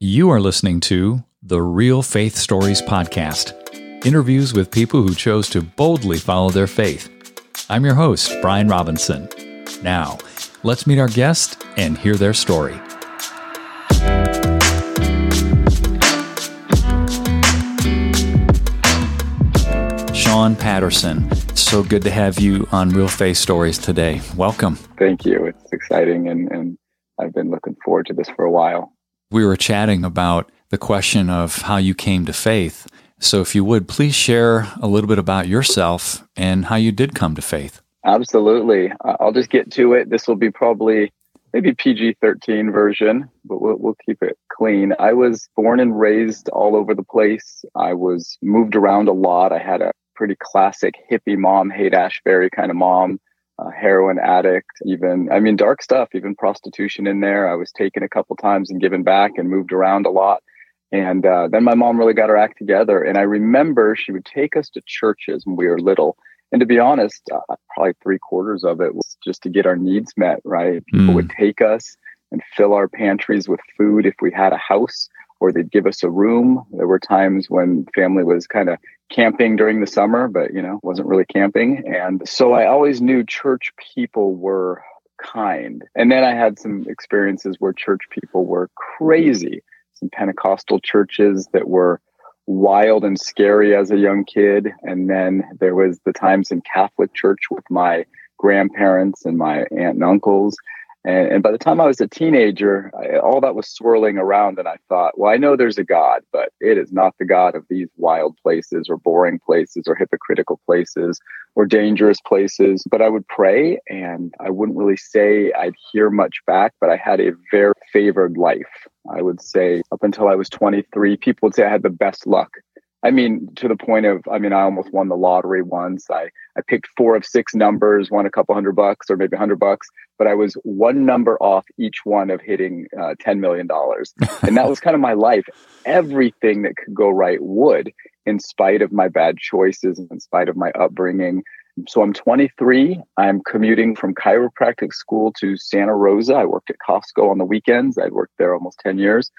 You are listening to the Real Faith Stories Podcast interviews with people who chose to boldly follow their faith. I'm your host, Brian Robinson. Now, let's meet our guest and hear their story. Sean Patterson, so good to have you on Real Faith Stories today. Welcome. Thank you. It's exciting, and, and I've been looking forward to this for a while. We were chatting about the question of how you came to faith. So, if you would, please share a little bit about yourself and how you did come to faith. Absolutely. I'll just get to it. This will be probably maybe PG 13 version, but we'll, we'll keep it clean. I was born and raised all over the place. I was moved around a lot. I had a pretty classic hippie mom, Haight Ashbury kind of mom uh, heroin addict, even, I mean, dark stuff, even prostitution in there. I was taken a couple times and given back and moved around a lot. And uh, then my mom really got her act together. And I remember she would take us to churches when we were little. And to be honest, uh, probably three quarters of it was just to get our needs met, right? People mm. would take us and fill our pantries with food if we had a house or they'd give us a room. There were times when family was kind of camping during the summer, but you know, wasn't really camping. And so I always knew church people were kind. And then I had some experiences where church people were crazy. Some Pentecostal churches that were wild and scary as a young kid. And then there was the times in Catholic church with my grandparents and my aunt and uncles and, and by the time I was a teenager, I, all that was swirling around, and I thought, well, I know there's a God, but it is not the God of these wild places or boring places or hypocritical places or dangerous places. But I would pray, and I wouldn't really say I'd hear much back, but I had a very favored life. I would say up until I was 23, people would say I had the best luck. I mean, to the point of, I mean, I almost won the lottery once. I, I picked four of six numbers, won a couple hundred bucks or maybe a hundred bucks, but I was one number off each one of hitting uh, $10 million. and that was kind of my life. Everything that could go right would, in spite of my bad choices, in spite of my upbringing. So I'm 23. I'm commuting from chiropractic school to Santa Rosa. I worked at Costco on the weekends. I'd worked there almost 10 years.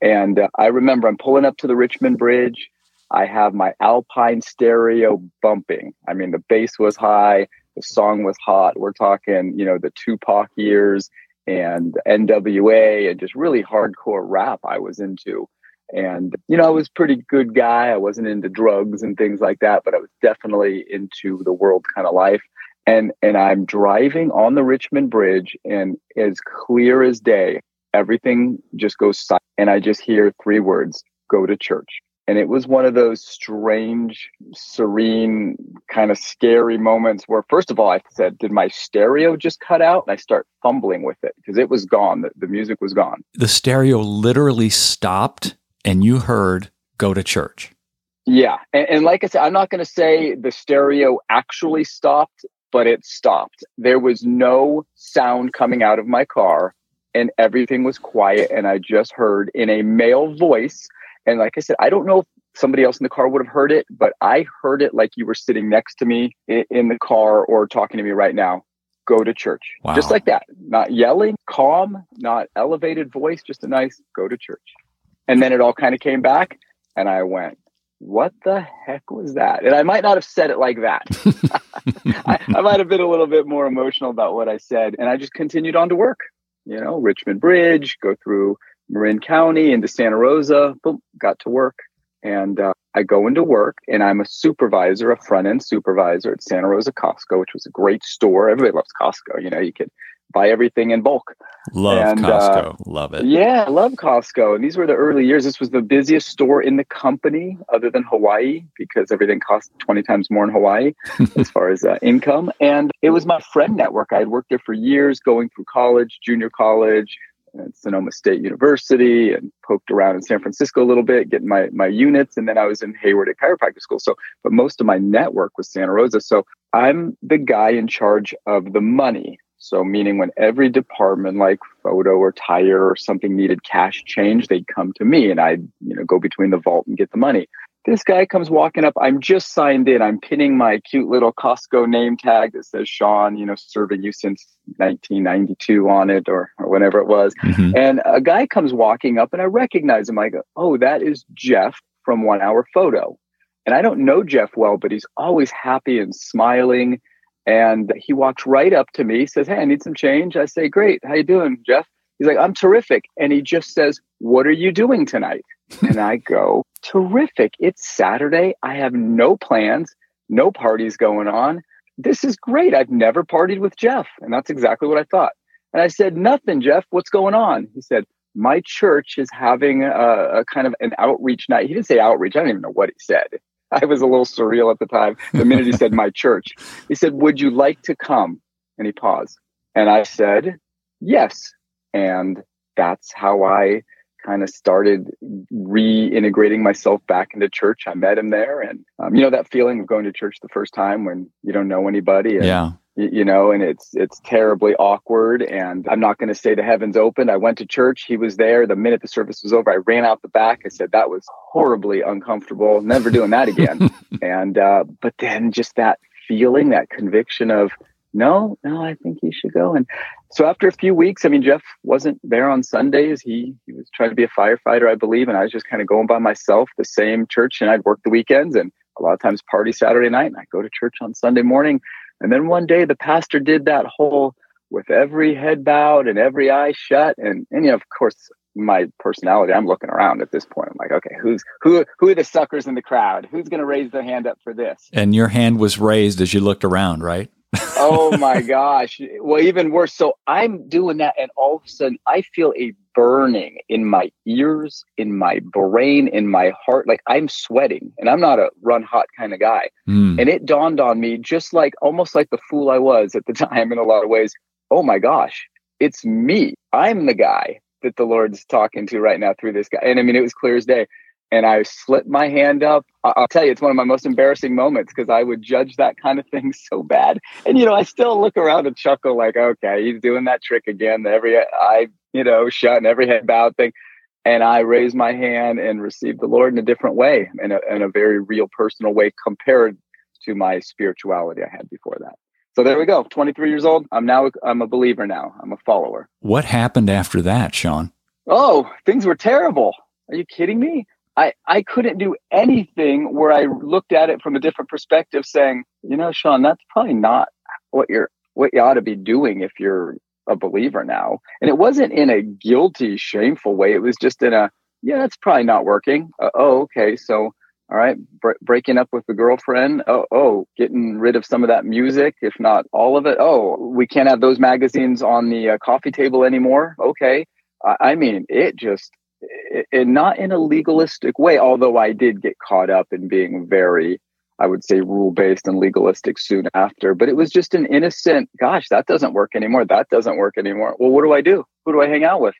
And uh, I remember I'm pulling up to the Richmond Bridge I have my Alpine stereo bumping. I mean, the bass was high, the song was hot. We're talking, you know, the Tupac years and NWA and just really hardcore rap I was into. And, you know, I was pretty good guy. I wasn't into drugs and things like that, but I was definitely into the world kind of life. And and I'm driving on the Richmond Bridge and as clear as day, everything just goes silent. And I just hear three words, go to church. And it was one of those strange, serene, kind of scary moments where, first of all, I said, Did my stereo just cut out? And I start fumbling with it because it was gone. The, the music was gone. The stereo literally stopped and you heard go to church. Yeah. And, and like I said, I'm not going to say the stereo actually stopped, but it stopped. There was no sound coming out of my car and everything was quiet. And I just heard in a male voice, and like I said, I don't know if somebody else in the car would have heard it, but I heard it like you were sitting next to me in, the car or talking to me right now. Go to church. Wow. Just like that. Not yelling, calm, not elevated voice, just a nice go to church. And then it all kind of came back and I went, what the heck was that? And I might not have said it like that. I, I, might have been a little bit more emotional about what I said. And I just continued on to work, you know, Richmond Bridge, go through Marin County into Santa Rosa. Boom, got to work. And uh, I go into work and I'm a supervisor, a front end supervisor at Santa Rosa Costco, which was a great store. Everybody loves Costco. You know, you could buy everything in bulk. Love and, Costco. Uh, love it. Yeah, I love Costco. And these were the early years. This was the busiest store in the company other than Hawaii because everything cost 20 times more in Hawaii as far as uh, income. And it was my friend network. I had worked there for years, going through college, junior college, at Sonoma State University and poked around in San Francisco a little bit, getting my my units, and then I was in Hayward at chiropractic school. So, but most of my network was Santa Rosa. So I'm the guy in charge of the money. So meaning when every department like photo or tire or something needed cash change, they'd come to me and I'd, you know, go between the vault and get the money. This guy comes walking up. I'm just signed in. I'm pinning my cute little Costco name tag that says Sean, you know, serving you since 1992 on it or, or whatever it was. Mm-hmm. And a guy comes walking up and I recognize him. I go, oh, that is Jeff from One Hour Photo. And I don't know Jeff well, but he's always happy and smiling. And he walks right up to me, says, Hey, I need some change. I say, Great. How you doing, Jeff? He's like, I'm terrific. And he just says, What are you doing tonight? and I go, Terrific. It's Saturday. I have no plans, no parties going on. This is great. I've never partied with Jeff. And that's exactly what I thought. And I said, Nothing, Jeff. What's going on? He said, My church is having a, a kind of an outreach night. He didn't say outreach. I don't even know what he said. I was a little surreal at the time. The minute he said my church, he said, Would you like to come? And he paused. And I said, Yes. And that's how I kind of started reintegrating myself back into church. I met him there, and um, you know that feeling of going to church the first time when you don't know anybody. And, yeah. You know, and it's it's terribly awkward. And I'm not going to say the heavens opened. I went to church. He was there. The minute the service was over, I ran out the back. I said that was horribly uncomfortable. Never doing that again. and uh, but then just that feeling, that conviction of no, no, I think he should go. And so after a few weeks, I mean, Jeff wasn't there on Sundays. He he was trying to be a firefighter, I believe, and I was just kind of going by myself, the same church, and I'd work the weekends and a lot of times party Saturday night, and I'd go to church on Sunday morning. And then one day, the pastor did that whole with every head bowed and every eye shut, and and you know, of course, my personality, I'm looking around at this point. I'm like, okay, who's who? Who are the suckers in the crowd? Who's going to raise their hand up for this? And your hand was raised as you looked around, right? Oh my gosh. Well, even worse. So I'm doing that, and all of a sudden I feel a burning in my ears, in my brain, in my heart. Like I'm sweating, and I'm not a run hot kind of guy. Mm. And it dawned on me, just like almost like the fool I was at the time in a lot of ways. Oh my gosh, it's me. I'm the guy that the Lord's talking to right now through this guy. And I mean, it was clear as day and I slipped my hand up. I'll tell you, it's one of my most embarrassing moments because I would judge that kind of thing so bad. And, you know, I still look around and chuckle like, okay, he's doing that trick again. Every eye, you know, shut and every head bowed thing. And I raised my hand and received the Lord in a different way, in a, in a very real, personal way compared to my spirituality I had before that. So there we go. 23 years old. I'm now, I'm a believer now. I'm a follower. What happened after that, Sean? Oh, things were terrible. Are you kidding me? I, I couldn't do anything where I looked at it from a different perspective saying, you know, Sean, that's probably not what you're what you ought to be doing if you're a believer now. And it wasn't in a guilty, shameful way. It was just in a, yeah, that's probably not working. Uh, oh, okay. So, all right, bre- breaking up with the girlfriend. Oh, oh, getting rid of some of that music, if not all of it. Oh, we can't have those magazines on the uh, coffee table anymore. Okay. I mean, it just and not in a legalistic way, although I did get caught up in being very, I would say, rule based and legalistic soon after. But it was just an innocent, gosh, that doesn't work anymore. That doesn't work anymore. Well, what do I do? Who do I hang out with?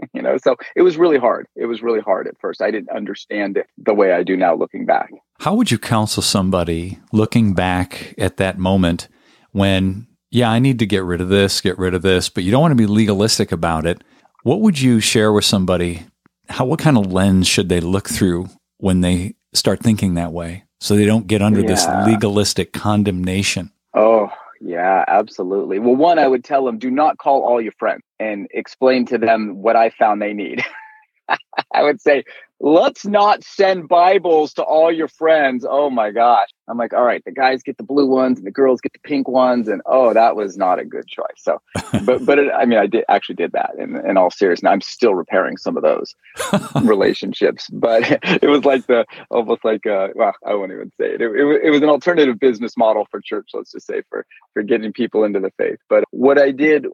you know, so it was really hard. It was really hard at first. I didn't understand it the way I do now looking back. How would you counsel somebody looking back at that moment when, yeah, I need to get rid of this, get rid of this, but you don't want to be legalistic about it? What would you share with somebody how what kind of lens should they look through when they start thinking that way? So they don't get under yeah. this legalistic condemnation. Oh yeah absolutely. Well one i would tell them do not call all your friends and explain to them what i found they need i would say let's not send Bibles to all your friends. Oh my gosh. I'm like, all right, the guys get the blue ones and the girls get the pink ones. And oh, that was not a good choice. So, but, but it, I mean, I did actually did that in, in all seriousness. I'm still repairing some of those relationships, but it was like the, almost like, uh, well, I won't even say it. It, it. it was an alternative business model for church, let's just say for, for getting people into the faith. But what I did,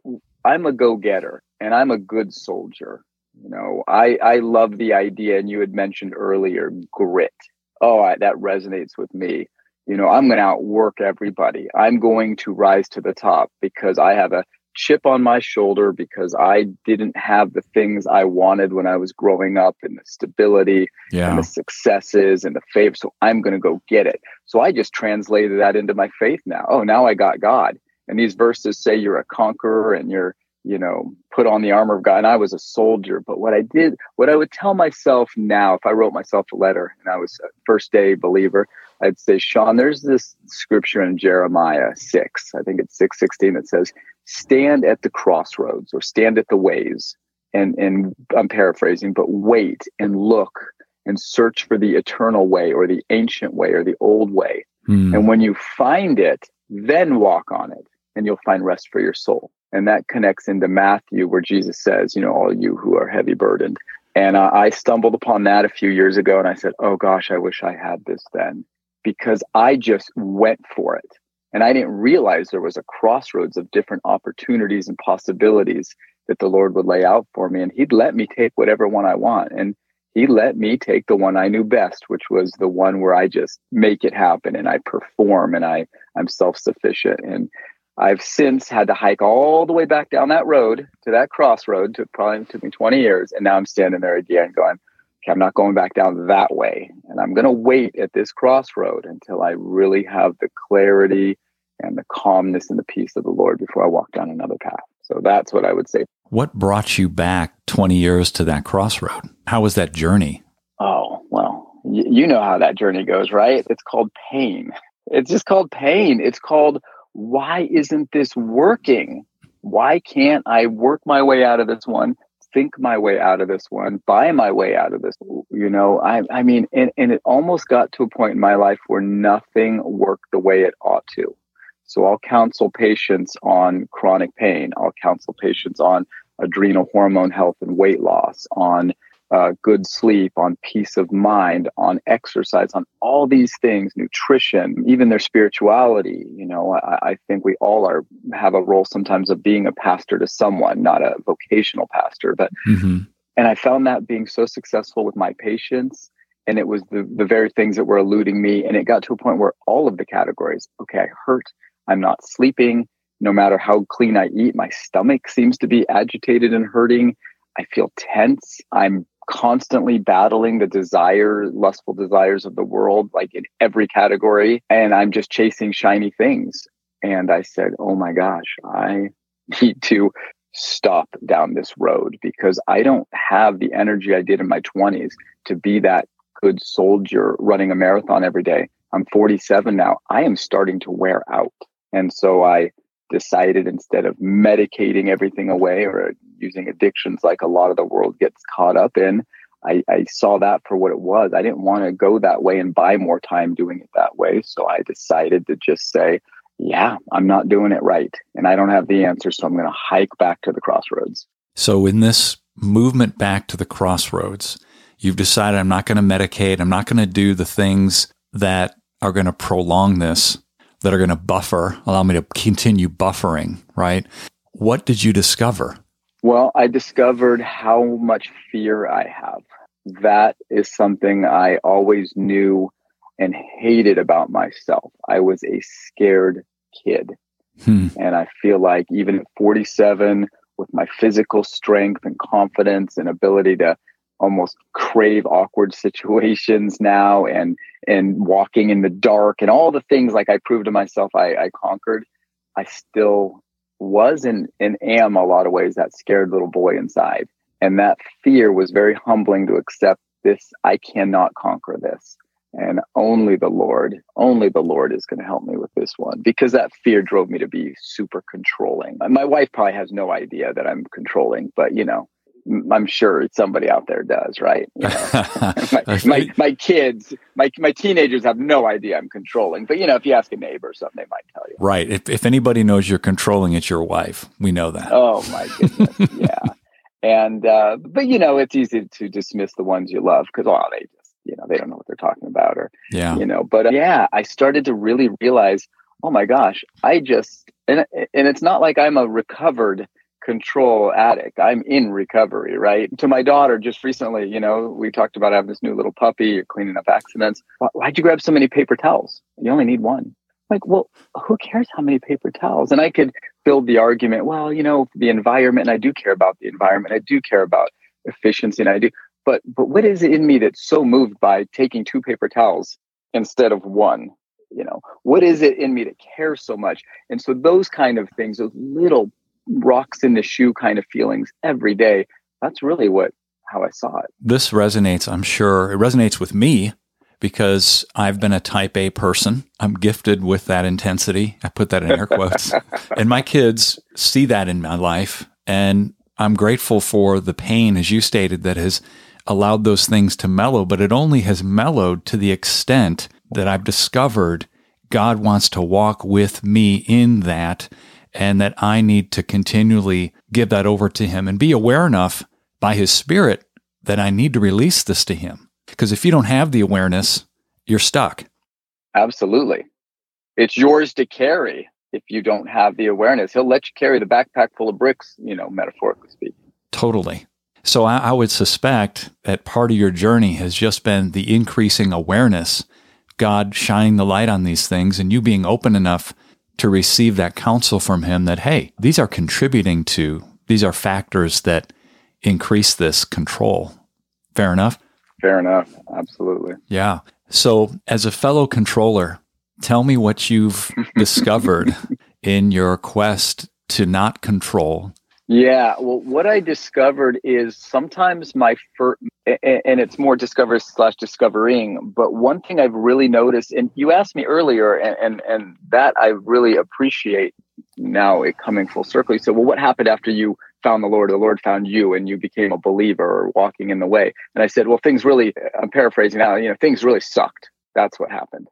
I'm a go getter and I'm a good soldier. You know, I I love the idea, and you had mentioned earlier grit. Oh, I, that resonates with me. You know, I'm going to outwork everybody. I'm going to rise to the top because I have a chip on my shoulder because I didn't have the things I wanted when I was growing up and the stability yeah. and the successes and the favor. So I'm going to go get it. So I just translated that into my faith now. Oh, now I got God. And these verses say you're a conqueror and you're you know, put on the armor of God. And I was a soldier. But what I did, what I would tell myself now, if I wrote myself a letter and I was a first day believer, I'd say, Sean, there's this scripture in Jeremiah 6, I think it's 616 that says, stand at the crossroads or stand at the ways. And, and I'm paraphrasing, but wait and look and search for the eternal way or the ancient way or the old way. Mm. And when you find it, then walk on it and you'll find rest for your soul. And that connects into Matthew, where Jesus says, you know, all you who are heavy burdened. And uh, I stumbled upon that a few years ago and I said, oh gosh, I wish I had this then because I just went for it. And I didn't realize there was a crossroads of different opportunities and possibilities that the Lord would lay out for me. And He'd let me take whatever one I want. And He let me take the one I knew best, which was the one where I just make it happen and I perform and I, I'm self sufficient. And I've since had to hike all the way back down that road to that crossroad. To probably took me 20 years, and now I'm standing there again, going, "Okay, I'm not going back down that way, and I'm going to wait at this crossroad until I really have the clarity and the calmness and the peace of the Lord before I walk down another path." So that's what I would say. What brought you back 20 years to that crossroad? How was that journey? Oh well, y- you know how that journey goes, right? It's called pain. It's just called pain. It's called why isn't this working? Why can't I work my way out of this one, think my way out of this one, buy my way out of this? You know, I, I mean, and, and it almost got to a point in my life where nothing worked the way it ought to. So I'll counsel patients on chronic pain. I'll counsel patients on adrenal hormone health and weight loss, on uh, good sleep, on peace of mind, on exercise, on all these things, nutrition, even their spirituality. You know, I, I, think we all are have a role sometimes of being a pastor to someone, not a vocational pastor. But mm-hmm. and I found that being so successful with my patients. And it was the, the very things that were eluding me. And it got to a point where all of the categories, okay, I hurt, I'm not sleeping. No matter how clean I eat, my stomach seems to be agitated and hurting. I feel tense. I'm constantly battling the desire, lustful desires of the world, like in every category. And I'm just chasing shiny things. And I said, Oh my gosh, I need to stop down this road because I don't have the energy I did in my 20s to be that good soldier running a marathon every day. I'm 47 now. I am starting to wear out. And so I decided instead of medicating everything away or using addictions like a lot of the world gets caught up in, I, I saw that for what it was. I didn't want to go that way and buy more time doing it that way. So I decided to just say, yeah, I'm not doing it right. And I don't have the answer. So I'm going to hike back to the crossroads. So in this movement back to the crossroads, you've decided I'm not going to medicate. I'm not going to do the things that are going to prolong this that are going to buffer, allow me to continue buffering, right? What did you discover? Well, I discovered how much fear I have. That is something I always knew and hated about myself. I was a scared kid. Hmm. And I feel like even at 47, with my physical strength and confidence and ability to almost crave awkward situations now and and walking in the dark and all the things like I proved to myself I, I conquered, I still was and, and am a lot of ways that scared little boy inside. And that fear was very humbling to accept this. I cannot conquer this. And only the Lord, only the Lord is going to help me with this one because that fear drove me to be super controlling. My wife probably has no idea that I'm controlling, but you know, I'm sure somebody out there does, right? You know, my, my, my, kids, my, my teenagers have no idea I'm controlling. But, you know, if you ask a neighbor or something, they might tell you. Right. If, if anybody knows you're controlling, it's your wife. We know that. Oh, my goodness. yeah. And, uh, but, you know, it's easy to dismiss the ones you love because, oh, they just, you know, they don't know what they're talking about or, yeah. you know, but uh, yeah, I started to really realize, oh my gosh, I just, and, and it's not like I'm a recovered control addict. I'm in recovery, right? To my daughter just recently, you know, we talked about having this new little puppy, you're cleaning up accidents. Why'd you grab so many paper towels? You only need one. Like, well, who cares how many paper towels? And I could build the argument, well, you know, the environment, and I do care about the environment. I do care about efficiency and I do. But but what is it in me that's so moved by taking two paper towels instead of one? You know, what is it in me that cares so much? And so those kind of things, those little rocks in the shoe kind of feelings every day. That's really what how I saw it. This resonates, I'm sure. It resonates with me because I've been a type A person. I'm gifted with that intensity. I put that in air quotes. and my kids see that in my life. And I'm grateful for the pain, as you stated, that has allowed those things to mellow, but it only has mellowed to the extent that I've discovered God wants to walk with me in that and that I need to continually give that over to Him and be aware enough by His Spirit that I need to release this to Him. Because if you don't have the awareness, you're stuck. Absolutely. It's yours to carry if you don't have the awareness. He'll let you carry the backpack full of bricks, you know, metaphorically speaking. Totally. So I, I would suspect that part of your journey has just been the increasing awareness, God shining the light on these things, and you being open enough to receive that counsel from Him that, hey, these are contributing to, these are factors that increase this control. Fair enough? Fair enough. Absolutely. Yeah. So, as a fellow controller, tell me what you've discovered in your quest to not control. Yeah. Well, what I discovered is sometimes my first, and it's more discover slash discovering. But one thing I've really noticed, and you asked me earlier, and, and, and that I really appreciate now it coming full circle. You said, well, what happened after you found the Lord, the Lord found you, and you became a believer or walking in the way. And I said, well, things really, I'm paraphrasing now, you know, things really sucked. That's what happened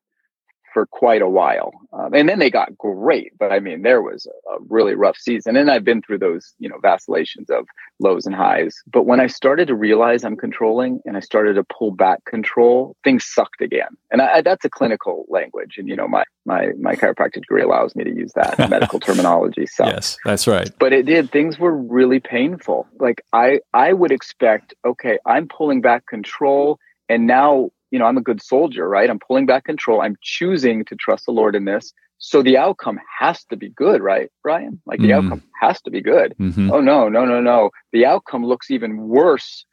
for quite a while. Um, and then they got great, but I mean, there was a, a, really rough season. And I've been through those, you know, vacillations of lows and highs. But when I started to realize I'm controlling and I started to pull back control, things sucked again. And I, I, that's a clinical language. And, you know, my, my, my chiropractic degree allows me to use that medical terminology. So, yes, that's right. But it did. Things were really painful. Like I, I would expect, okay, I'm pulling back control and now you know, I'm a good soldier, right? I'm pulling back control. I'm choosing to trust the Lord in this. So the outcome has to be good, right, Brian? Like the mm-hmm. outcome has to be good. Mm-hmm. Oh, no, no, no, no. The outcome looks even worse,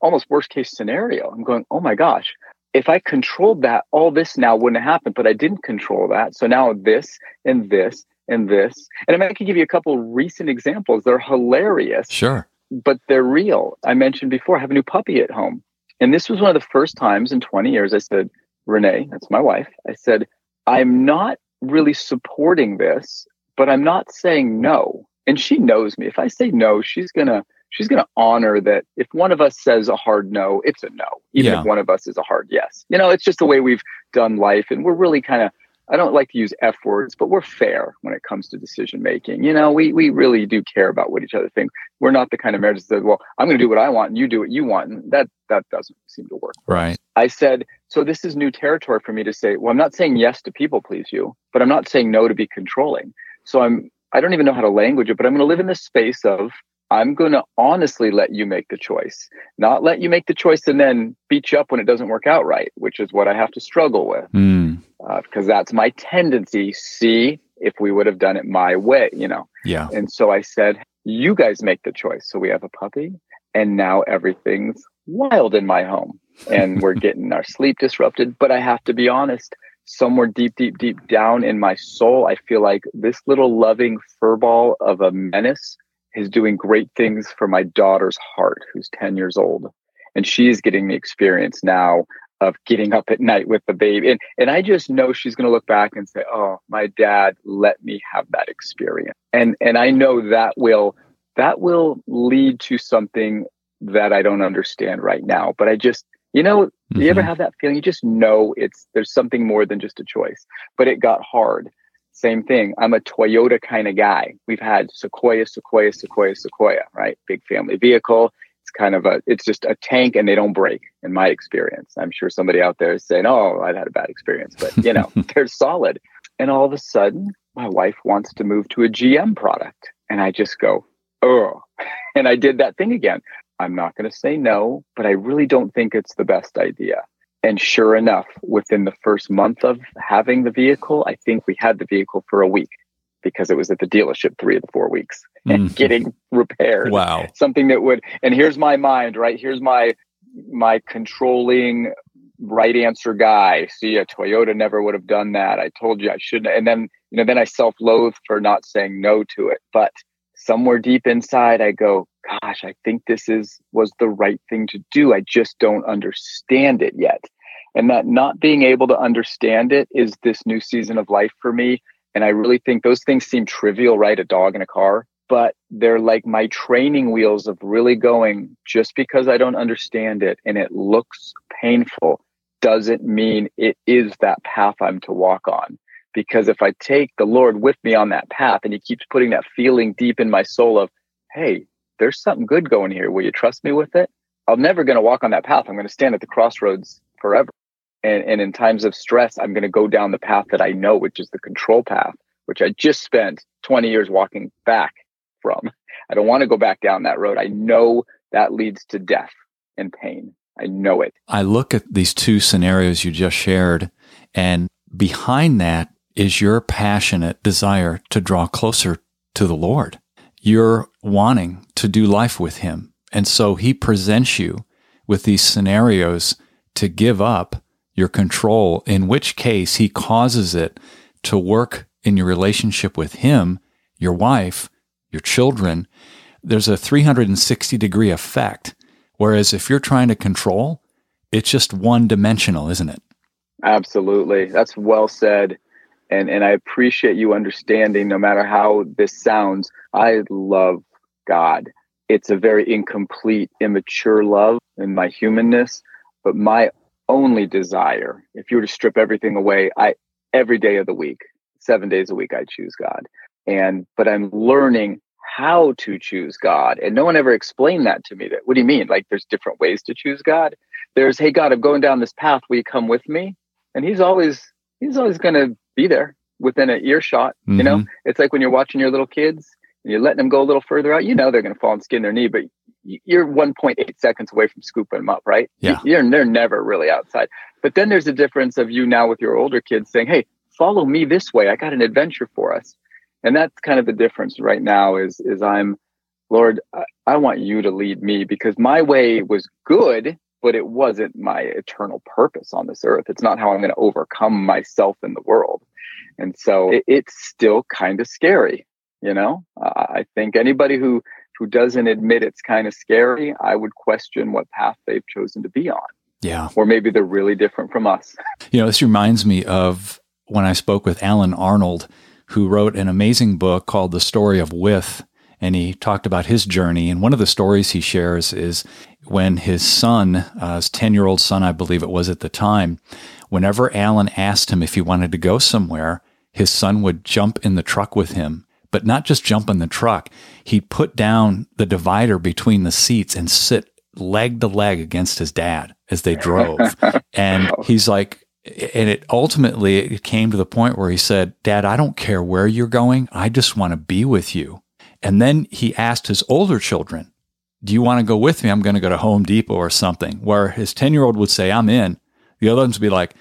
almost worst case scenario. I'm going, oh my gosh, if I controlled that, all this now wouldn't have happened, but I didn't control that. So now this and this and this. And I, mean, I can give you a couple recent examples. They're hilarious. Sure. But they're real. I mentioned before, I have a new puppy at home. And this was one of the first times in 20 years I said, Renee, that's my wife. I said, I'm not really supporting this, but I'm not saying no. And she knows me. If I say no, she's going to she's going to honor that if one of us says a hard no, it's a no, even yeah. if one of us is a hard yes. You know, it's just the way we've done life. And we're really kind of I don't like to use F words, but we're fair when it comes to decision making. You know, we we really do care about what each other think. We're not the kind of marriage that says, "Well, I'm going to do what I want and you do what you want," and that that doesn't seem to work. Right. I said, so this is new territory for me to say. Well, I'm not saying yes to people please you, but I'm not saying no to be controlling. So I'm I don't even know how to language it, but I'm going to live in this space of I'm going to honestly let you make the choice, not let you make the choice and then beat you up when it doesn't work out right, which is what I have to struggle with. Mm. Uh, because that's my tendency. See, if we would have done it my way, you know? Yeah. And so I said, you guys make the choice. So we have a puppy, and now everything's wild in my home, and we're getting our sleep disrupted. But I have to be honest, somewhere deep, deep, deep down in my soul, I feel like this little loving furball of a menace is doing great things for my daughter's heart, who's 10 years old. And she's getting the experience now of getting up at night with the baby. And, and I just know she's going to look back and say, Oh, my dad let me have that experience. And, and I know that will, that will lead to something that I don't understand right now. But I just, you know, mm-hmm. you ever mm-hmm. have that feeling? You just know it's, there's something more than just a choice, but it got hard same thing. I'm a Toyota kind of guy. We've had Sequoia, Sequoia, Sequoia, Sequoia, right? Big family vehicle. It's kind of a, it's just a tank and they don't break in my experience. I'm sure somebody out there is saying, oh, I've had a bad experience, but you know, they're solid. And all of a sudden, my wife wants to move to a GM product. And I just go, oh, and I did that thing again. I'm not going to say no, but I really don't think it's the best idea. And sure enough, within the first month of having the vehicle, I think we had the vehicle for a week because it was at the dealership three of the four weeks and mm. getting repaired. Wow. Something that would, and here's my mind, right? Here's my, my controlling right answer guy. See, a Toyota never would have done that. I told you I shouldn't. And then, you know, then I self loathe for not saying no to it. But somewhere deep inside, I go, gosh, I think this is was the right thing to do. I just don't understand it yet. And that not being able to understand it is this new season of life for me. And I really think those things seem trivial, right? A dog in a car, but they're like my training wheels of really going just because I don't understand it and it looks painful doesn't mean it is that path I'm to walk on. Because if I take the Lord with me on that path and He keeps putting that feeling deep in my soul of, hey, there's something good going here. Will you trust me with it? I'm never going to walk on that path. I'm going to stand at the crossroads forever. And, and in times of stress, I'm going to go down the path that I know, which is the control path, which I just spent 20 years walking back from. I don't want to go back down that road. I know that leads to death and pain. I know it. I look at these two scenarios you just shared, and behind that is your passionate desire to draw closer to the Lord. You're wanting to do life with Him. And so He presents you with these scenarios to give up your control, in which case He causes it to work in your relationship with Him, your wife, your children. There's a 360 degree effect Whereas if you're trying to control, it's just one dimensional, isn't it? Absolutely. That's well said. And and I appreciate you understanding no matter how this sounds, I love God. It's a very incomplete, immature love in my humanness, but my only desire, if you were to strip everything away, I every day of the week, 7 days a week I choose God. And but I'm learning how to choose God. And no one ever explained that to me. That what do you mean? Like there's different ways to choose God. There's, hey God, I'm going down this path. Will you come with me? And he's always he's always gonna be there within an earshot. Mm-hmm. You know, mm-hmm. it's like when you're watching your little kids and you're letting them go a little further out, you know they're gonna fall and skin their knee, but you're 1.8 seconds away from scooping them up, right? Yeah. You're they're never really outside. But then there's a difference of you now with your older kids saying, Hey, follow me this way. I got an adventure for us and that's kind of the difference right now is is i'm lord I, I, want you to lead me because my way was good but it wasn't my eternal purpose on this earth it's not how i'm going to overcome myself in the world and so it, it's still kind of scary you know uh, i think anybody who who doesn't admit it's kind of scary i would question what path they've chosen to be on yeah or maybe they're really different from us you know this reminds me of when i spoke with Allen Arnold who wrote an amazing book called The Story of With. And he talked about his journey. And one of the stories he shares is when his son, uh, his 10 year old son, I believe it was at the time, whenever Allen asked him if he wanted to go somewhere, his son would jump in the truck with him. But not just jump in the truck, he'd put down the divider between the seats and sit leg to leg against his dad as they drove. and he's like, and it ultimately it came to the point where he said, "Dad, I don't care where you're going. I just want to be with you." And then he asked his older children, "Do you want to go with me? I'm going to go to Home Depot or something." Where his 10-year-old would say, "I'm in." The other ones would be like,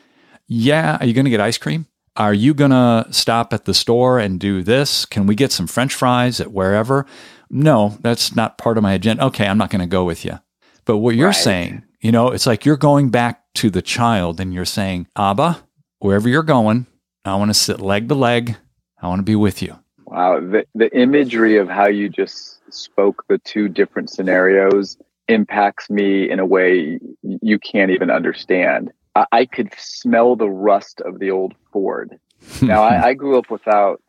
"Yeah, are you going to get ice cream? Are you going to stop at the store and do this? Can we get some french fries at wherever?" No, that's not part of my agenda. Okay, I'm not going to go with you. But what you're right. saying, you know, it's like you're going back to the child and you're saying, Abba, wherever you're going, I want to sit leg to leg. I want to be with you. Wow. The, the imagery of how you just spoke the two different scenarios impacts me in a way you can't even understand. I, I could smell the rust of the old Ford. now, I, I grew up without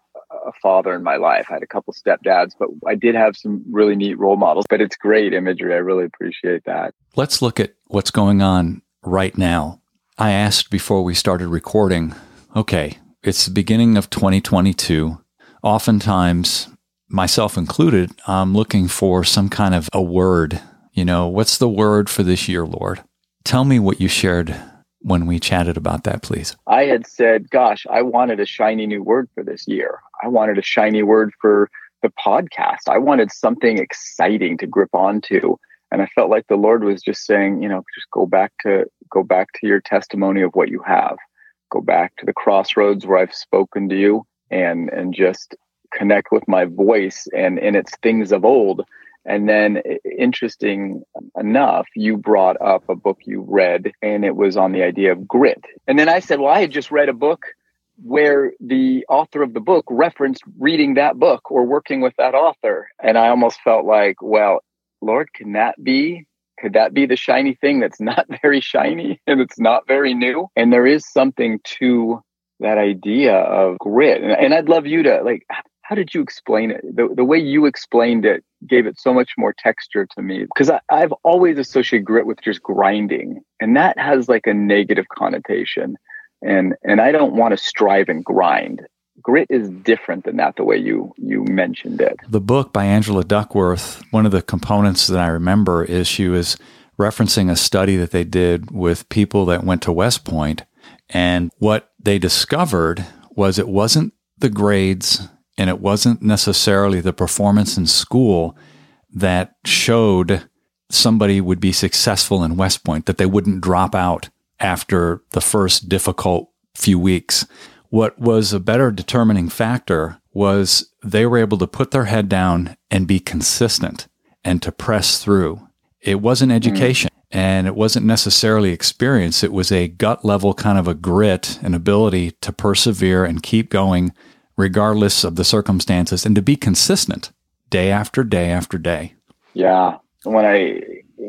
a father in my life. I had a couple stepdads, but I did have some really neat role models. But it's great imagery. I really appreciate that. Let's look at what's going on right now. I asked before we started recording, okay, it's the beginning of 2022. Oftentimes, myself included, I'm looking for some kind of a word. You know, what's the word for this year, Lord? Tell me what you shared when we chatted about that, please. I had said, gosh, I wanted a shiny new word for this year. I wanted a shiny word for the podcast. I wanted something exciting to grip onto and i felt like the lord was just saying you know just go back to go back to your testimony of what you have go back to the crossroads where i've spoken to you and and just connect with my voice and and it's things of old and then interesting enough you brought up a book you read and it was on the idea of grit and then i said well i had just read a book where the author of the book referenced reading that book or working with that author. And I almost felt like, well, Lord, can that be? Could that be the shiny thing that's not very shiny and it's not very new? And there is something to that idea of grit. And, and I'd love you to like, how did you explain it? The, the way you explained it gave it so much more texture to me because I've always associated grit with just grinding, and that has like a negative connotation. And and I don't want to strive and grind. Grit is different than that. The way you you mentioned it. The book by Angela Duckworth. One of the components that I remember is she was referencing a study that they did with people that went to West Point, and what they discovered was it wasn't the grades and it wasn't necessarily the performance in school that showed somebody would be successful in West Point, that they wouldn't drop out after the first difficult few weeks. What was a better determining factor was they were able to put their head down and be consistent and to press through. It wasn't mm. education mm. and it wasn't necessarily experience. It was a gut level kind of a grit and ability to persevere and keep going regardless of the circumstances, and to be consistent day after day after day. Yeah. When I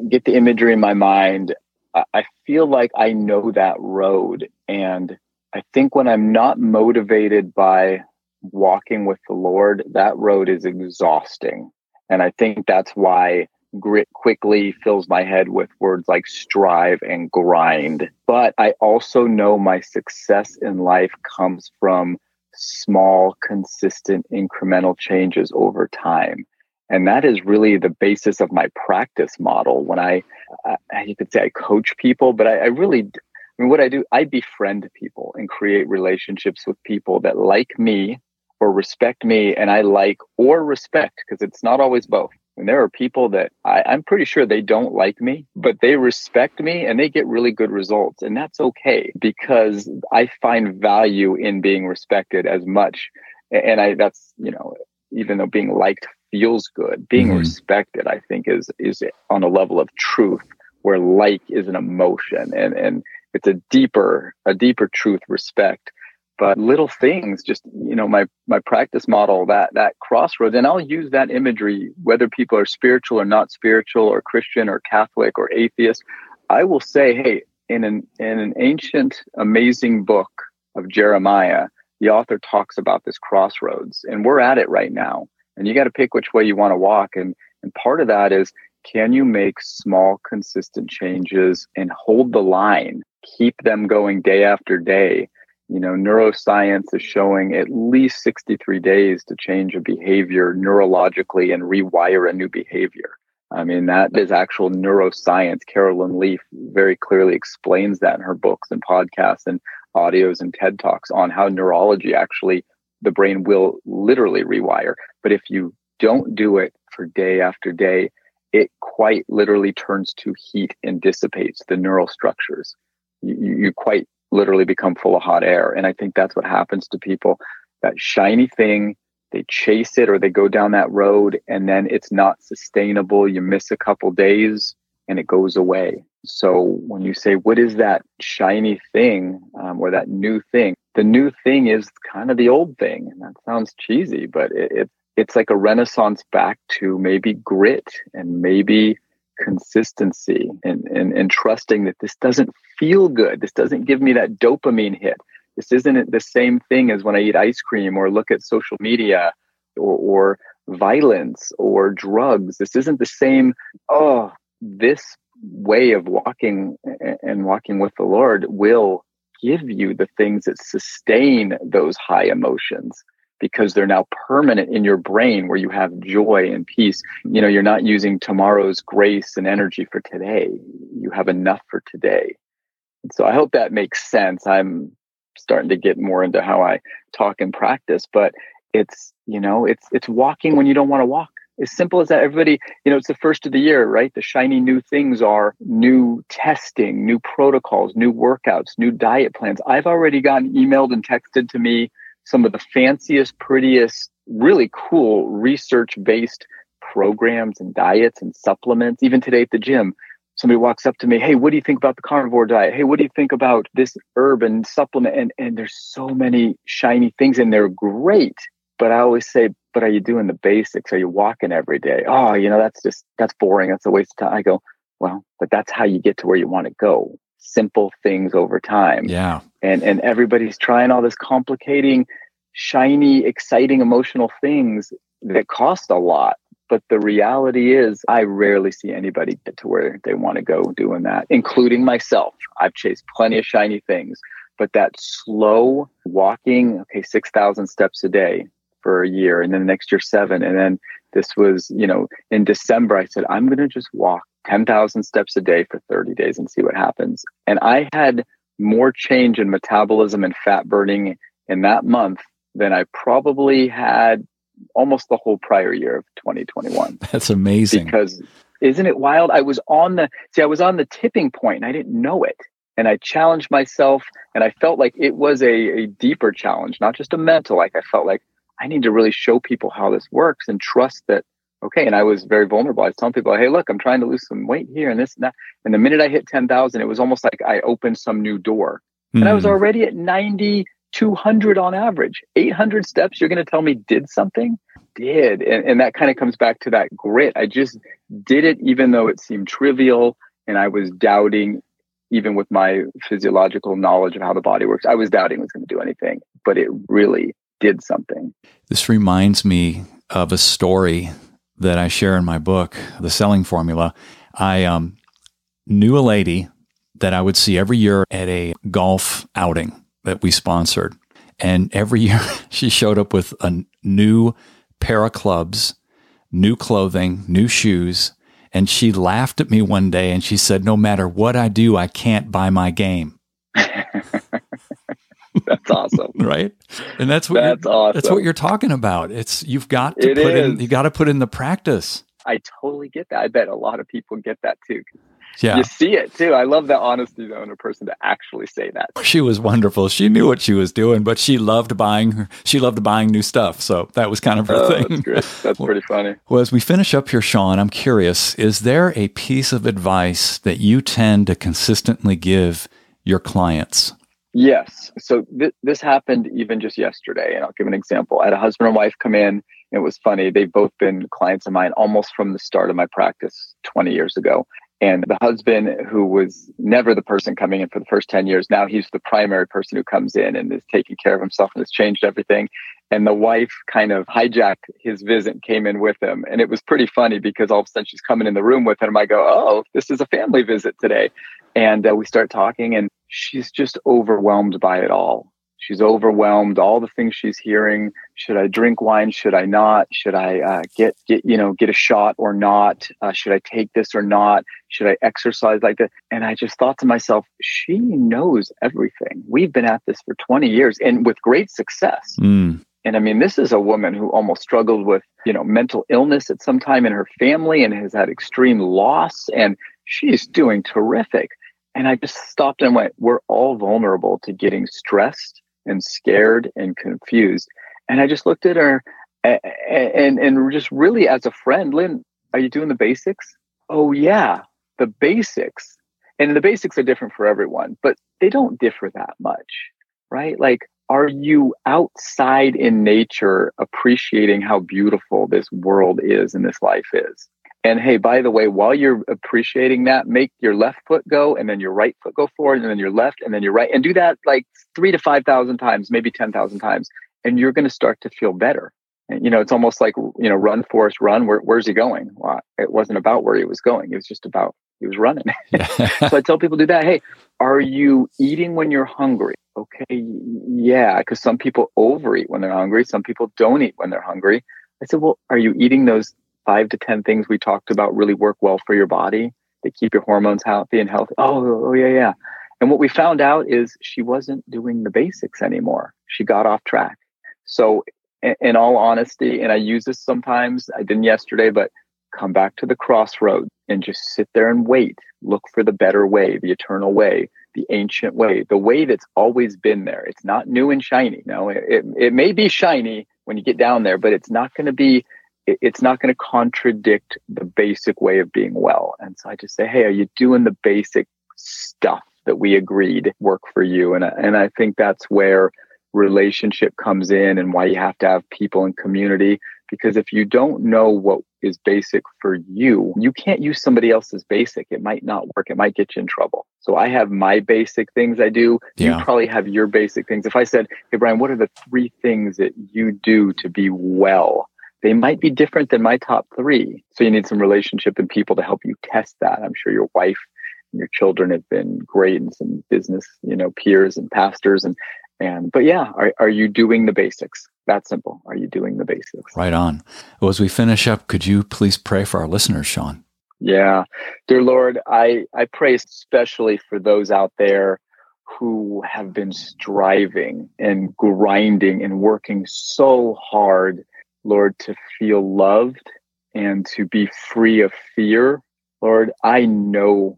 get the imagery in my mind, I feel like I know that road. And I think when I'm not motivated by walking with the Lord, that road is exhausting. And I think that's why grit quickly fills my head with words like strive and grind. But I also know my success in life comes from small, consistent, incremental changes over time. And that is really the basis of my practice model. When I, uh, you could say I coach people, but I, I really, I mean, what I do, I befriend people and create relationships with people that like me or respect me and I like or respect because it's not always both. And there are people that I, I'm pretty sure they don't like me, but they respect me and they get really good results. And that's okay because I find value in being respected as much. And I, that's, you know, even though being liked feels good, being mm-hmm. respected, I think is, is on a level of truth where like is an emotion and, and it's a deeper, a deeper truth respect but little things just you know my my practice model that that crossroads and i'll use that imagery whether people are spiritual or not spiritual or christian or catholic or atheist i will say hey in an in an ancient amazing book of jeremiah the author talks about this crossroads and we're at it right now. And you got to pick which way you want to walk and and part of that is can you make small consistent changes and hold the line keep them going day after day you know, neuroscience is showing at least 63 days to change a behavior neurologically and rewire a new behavior. I mean, that is actual neuroscience. Caroline Leaf very clearly explains that in her books and podcasts and audios and TED Talks on how neurology actually, the brain will literally rewire. But if you don't do it for day after day, it quite literally turns to heat and dissipates the neural structures. You, you quite literally become full of hot air. And I think that's what happens to people. That shiny thing, they chase it or they go down that road and then it's not sustainable. You miss a couple days and it goes away. So when you say, what is that shiny thing um, or that new thing? The new thing is kind of the old thing. And that sounds cheesy, but it, it it's like a renaissance back to maybe grit and maybe consistency and, and, and trusting that this doesn't feel good. This doesn't give me that dopamine hit. This isn't the same thing as when I eat ice cream or look at social media or, or violence or drugs. This isn't the same, oh, this way of walking and walking with the Lord will give you the things that sustain those high emotions because they're now permanent in your brain where you have joy and peace. You know, you're not using tomorrow's grace and energy for today. You have enough for today. And so I hope that makes sense. I'm starting to get more into how I talk and practice, but it's, you know, it's it's walking when you don't want to walk. As simple as that. Everybody, you know, it's the first of the year, right? The shiny new things are new testing, new protocols, new workouts, new diet plans. I've already gotten emailed and texted to me some of the fanciest, prettiest, really cool research based programs and diets and supplements, even today at the gym. somebody walks up to me, hey, what do you think about the carnivore diet? Hey, what do you think about this herb and supplement? And and there's so many shiny things and they're great. But I always say, but are you doing the basics? Are you walking every day? Oh, you know, that's just that's boring. That's a waste of time. I go, well, but that's how you get to where you want to go. Simple things over time. Yeah. And and everybody's trying all this complicating, shiny, exciting, emotional things that cost a lot. But the reality is, I rarely see anybody get to where they want to go doing that, including myself. I've chased plenty of shiny things, but that slow walking, okay, 6,000 steps a day for a year, and then the next year, seven. And then this was, you know, in December, I said, I'm going to just walk 10,000 steps a day for 30 days and see what happens. And I had more change in metabolism and fat burning in that month than I probably had almost the whole prior year of 2021. That's amazing. Because isn't it wild? I was on the see, I was on the tipping point and I didn't know it. And I challenged myself and I felt like it was a, a deeper challenge, not just a mental. Like I felt like I need to really show people how this works and trust that okay. And I was very vulnerable. I was telling people, hey, look, I'm trying to lose some weight here and this and that. And the minute I hit 10,000, it was almost like I opened some new door. Mm. And I was hmm. already at 9,200 on average. 800 steps, you're going to tell me did something? Did. And, and that kind of comes back to that grit. I just did it even though it seemed trivial and I was doubting even with my physiological knowledge of how the body works. I was doubting it was going to do anything, but it really did something. This reminds me of a story that I share in my book, The Selling Formula. I um, knew a lady that I would see every year at a golf outing that we sponsored. And every year she showed up with a new pair of clubs, new clothing, new shoes. And she laughed at me one day and she said, No matter what I do, I can't buy my game. That's awesome. right? And that's what that's awesome. That's what you're talking about. It's you've got to it put is. in you got to put in the practice. I totally get that. I bet a lot of people get that too. Yeah. You see it too. I love that honesty though in a person to actually say that. She was wonderful. She knew what she was doing, but she loved buying her she loved buying new stuff. So that was kind of her oh, thing. That's great. That's pretty funny. Well, as we finish up here, Sean, I'm curious, is there a piece of advice that you tend to consistently give your clients? Yes. So th- this happened even just yesterday, and I'll give an example. I had a husband and wife come in. It was funny. They've both been clients of mine almost from the start of my practice 20 years ago. And the husband, who was never the person coming in for the first 10 years, now he's the primary person who comes in and is taking care of himself and has changed everything. And the wife kind of hijacked his visit, came in with him. And it was pretty funny because all of a sudden she's coming in the room with him. I go, Oh, this is a family visit today. And uh, we start talking, and she's just overwhelmed by it all. She's overwhelmed. All the things she's hearing. Should I drink wine? Should I not? Should I uh, get get you know get a shot or not? Uh, should I take this or not? Should I exercise like that? And I just thought to myself, she knows everything. We've been at this for 20 years and with great success. Mm. And I mean, this is a woman who almost struggled with, you know, mental illness at some time in her family and has had extreme loss. And she's doing terrific. And I just stopped and went, we're all vulnerable to getting stressed and scared and confused. And I just looked at her and, and, and just really as a friend, Lynn, are you doing the basics? Oh, yeah, the basics. And the basics are different for everyone, but they don't differ that much, right? Like, are you outside in nature appreciating how beautiful this world is and this life is? And hey, by the way, while you're appreciating that, make your left foot go and then your right foot go forward and then your left and then your right and do that like three to 5,000 times, maybe 10,000 times. And you're going to start to feel better. And, you know, it's almost like, you know, run, Forrest, run. Where, where's he going? Well, it wasn't about where he was going. It was just about he was running. so I tell people do that. Hey, are you eating when you're hungry? Okay. Yeah. Cause some people overeat when they're hungry. Some people don't eat when they're hungry. I said, well, are you eating those five to 10 things we talked about really work well for your body. They keep your hormones healthy and healthy. Oh, oh, yeah, yeah. And what we found out is she wasn't doing the basics anymore. She got off track. So, in all honesty, and I use this sometimes, I didn't yesterday, but come back to the crossroad and just sit there and wait. Look for the better way, the eternal way, the ancient way, the way that's always been there. It's not new and shiny. No, it, it, it may be shiny when you get down there, but it's not going to be it's not going to contradict the basic way of being well. And so I just say, hey, are you doing the basic stuff that we agreed work for you? And, and I think that's where relationship comes in and why you have to have people in community. Because if you don't know what is basic for you, you can't use somebody else's basic. It might not work. It might get you in trouble. So I have my basic things I do. Yeah. You probably have your basic things. If I said, Hey, Brian, what are the three things that you do to be well? They might be different than my top three. So you need some relationship and people to help you test that. I'm sure your wife and your children have been great and some business, you know, peers and pastors and and but yeah, are, are you doing the basics? That simple. Are you doing the basics? Right on. Well, as we finish up, could you please pray for our listeners, Sean? Yeah. Dear Lord, I, I pray especially for those out there who have been striving and grinding and working so hard, Lord, to feel loved and to be free of fear. Lord, I know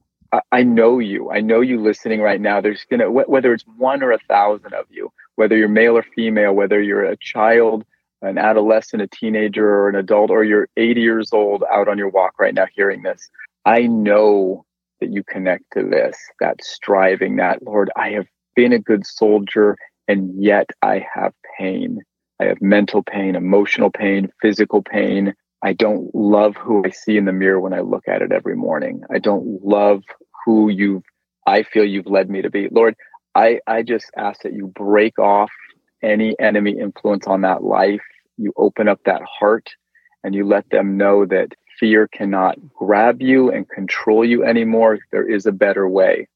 I know you. I know you listening right now. There's going to, whether it's one or a thousand of you, whether you're male or female, whether you're a child, an adolescent, a teenager, or an adult, or you're 80 years old out on your walk right now hearing this, I know that you connect to this, that striving, that, Lord, I have been a good soldier and yet I have pain. I have mental pain, emotional pain, physical pain. I don't love who I see in the mirror when I look at it every morning. I don't love who you've I feel you've led me to be. Lord, I, I just ask that you break off any enemy influence on that life. You open up that heart and you let them know that fear cannot grab you and control you anymore. There is a better way.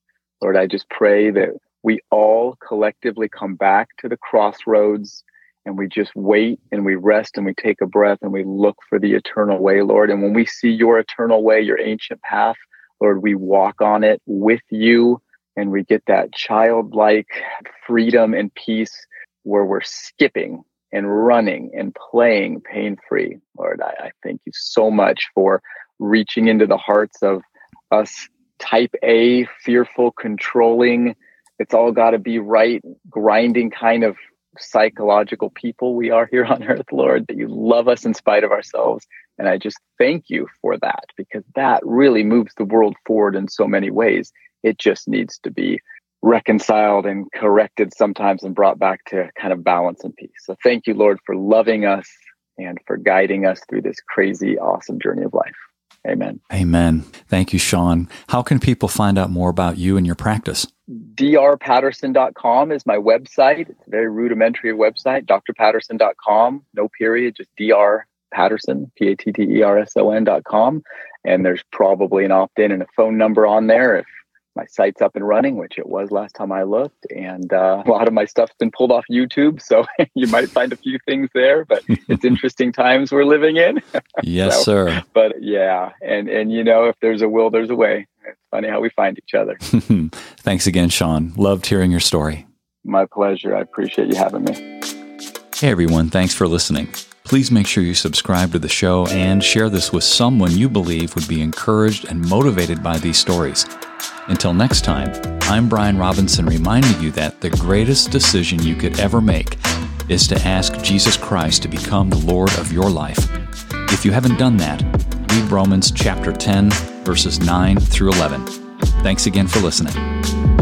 Lord, I just pray that we all collectively come back to the crossroads and we just wait and we rest and we take a breath and we look for the eternal way, Lord. And when we see your eternal way, your ancient path, Lord, we walk on it with you and we get that childlike freedom and peace where we're skipping and running and playing pain free. Lord, I, I thank you so much for reaching into the hearts of us type A, fearful, controlling, it's all got to be right, grinding kind of psychological people we are here on earth, Lord, that you love us in spite of ourselves. And I just thank you for that because that really moves the world forward in so many ways. It just needs to be reconciled and corrected sometimes and brought back to kind of balance and peace. So thank you, Lord, for loving us and for guiding us through this crazy, awesome journey of life. Amen. Amen. Thank you, Sean. How can people find out more about you and your practice? drpatterson.com is my website. It's a very rudimentary website, drpatterson.com, no period, just dr Patterson, P A T T E R S O N.com. And there's probably an opt in and a phone number on there if my site's up and running, which it was last time I looked. And uh, a lot of my stuff's been pulled off YouTube. So you might find a few things there, but it's interesting times we're living in. yes, so, sir. But yeah. And, and, you know, if there's a will, there's a way. It's funny how we find each other. Thanks again, Sean. Loved hearing your story. My pleasure. I appreciate you having me. Hey, everyone. Thanks for listening. Please make sure you subscribe to the show and share this with someone you believe would be encouraged and motivated by these stories. Until next time, I'm Brian Robinson reminding you that the greatest decision you could ever make is to ask Jesus Christ to become the Lord of your life. If you haven't done that, read Romans chapter 10, verses 9 through 11. Thanks again for listening.